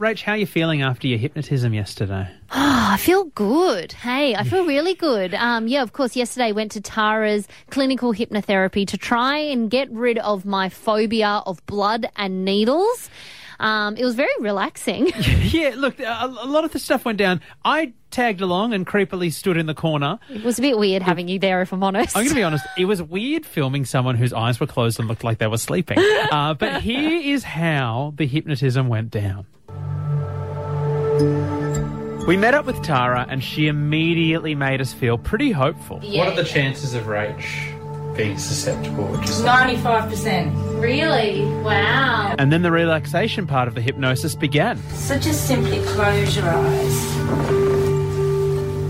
Rach, how are you feeling after your hypnotism yesterday? Oh, I feel good. Hey, I feel really good. Um, yeah, of course, yesterday went to Tara's clinical hypnotherapy to try and get rid of my phobia of blood and needles. Um, it was very relaxing. yeah, look, a, a lot of the stuff went down. I tagged along and creepily stood in the corner. It was a bit weird having you there, if I'm honest. I'm going to be honest, it was weird filming someone whose eyes were closed and looked like they were sleeping. Uh, but here is how the hypnotism went down. We met up with Tara and she immediately made us feel pretty hopeful. What are the chances of Rach being susceptible? Which is 95%. Really? Wow. And then the relaxation part of the hypnosis began. So just simply close your eyes.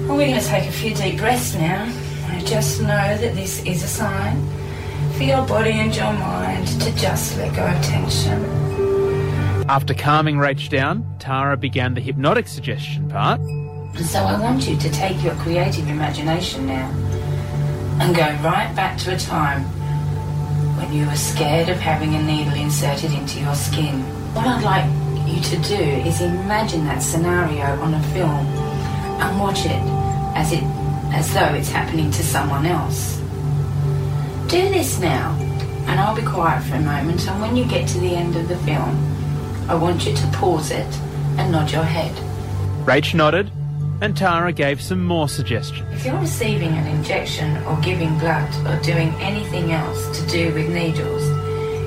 Well, we're going to take a few deep breaths now. And just know that this is a sign for your body and your mind to just let go of tension. After calming Rach down, Tara began the hypnotic suggestion part. So I want you to take your creative imagination now and go right back to a time when you were scared of having a needle inserted into your skin. What I'd like you to do is imagine that scenario on a film and watch it as it as though it's happening to someone else. Do this now, and I'll be quiet for a moment, and when you get to the end of the film, I want you to pause it and nod your head. Rach nodded, and Tara gave some more suggestions. If you're receiving an injection or giving blood or doing anything else to do with needles,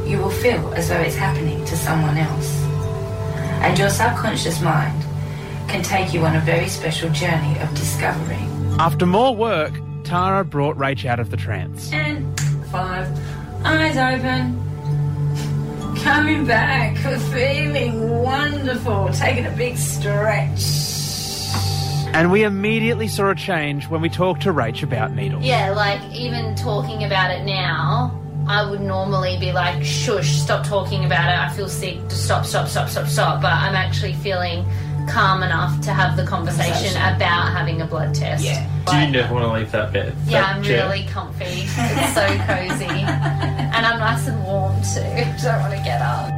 you will feel as though it's happening to someone else. And your subconscious mind can take you on a very special journey of discovery. After more work, Tara brought Rach out of the trance. And five, eyes open. Coming back, feeling wonderful, taking a big stretch. And we immediately saw a change when we talked to Rach about needles. Yeah, like even talking about it now, I would normally be like, shush, stop talking about it. I feel sick. Just stop, stop, stop, stop, stop. But I'm actually feeling calm enough to have the conversation Conversation. about having a blood test. Yeah. Do you never want to leave that bed? Yeah, that I'm chair? really comfy. It's so cozy. and I'm nice and warm too. Don't want to get up.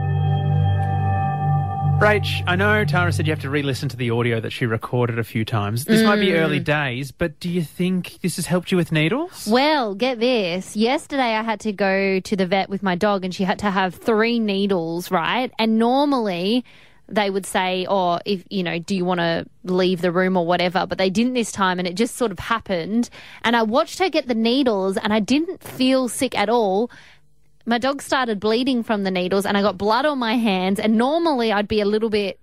Rach, I know Tara said you have to re listen to the audio that she recorded a few times. This might Mm. be early days, but do you think this has helped you with needles? Well, get this. Yesterday I had to go to the vet with my dog and she had to have three needles, right? And normally they would say, oh, if, you know, do you want to leave the room or whatever? But they didn't this time and it just sort of happened. And I watched her get the needles and I didn't feel sick at all. My dog started bleeding from the needles and I got blood on my hands. And normally I'd be a little bit.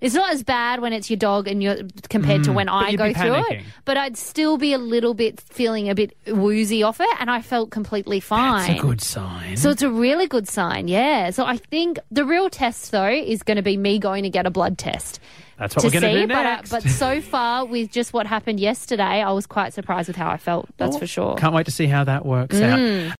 It's not as bad when it's your dog and you're compared to Mm, when I you'd go be through it panicking. but I'd still be a little bit feeling a bit woozy off it, and I felt completely fine. That's a good sign. So it's a really good sign, yeah. So I think the real test though is going to be me going to get a blood test. That's what to we're going to see, do but, uh, next. but so far with just what happened yesterday, I was quite surprised with how I felt. That's for sure. Can't wait to see how that works out.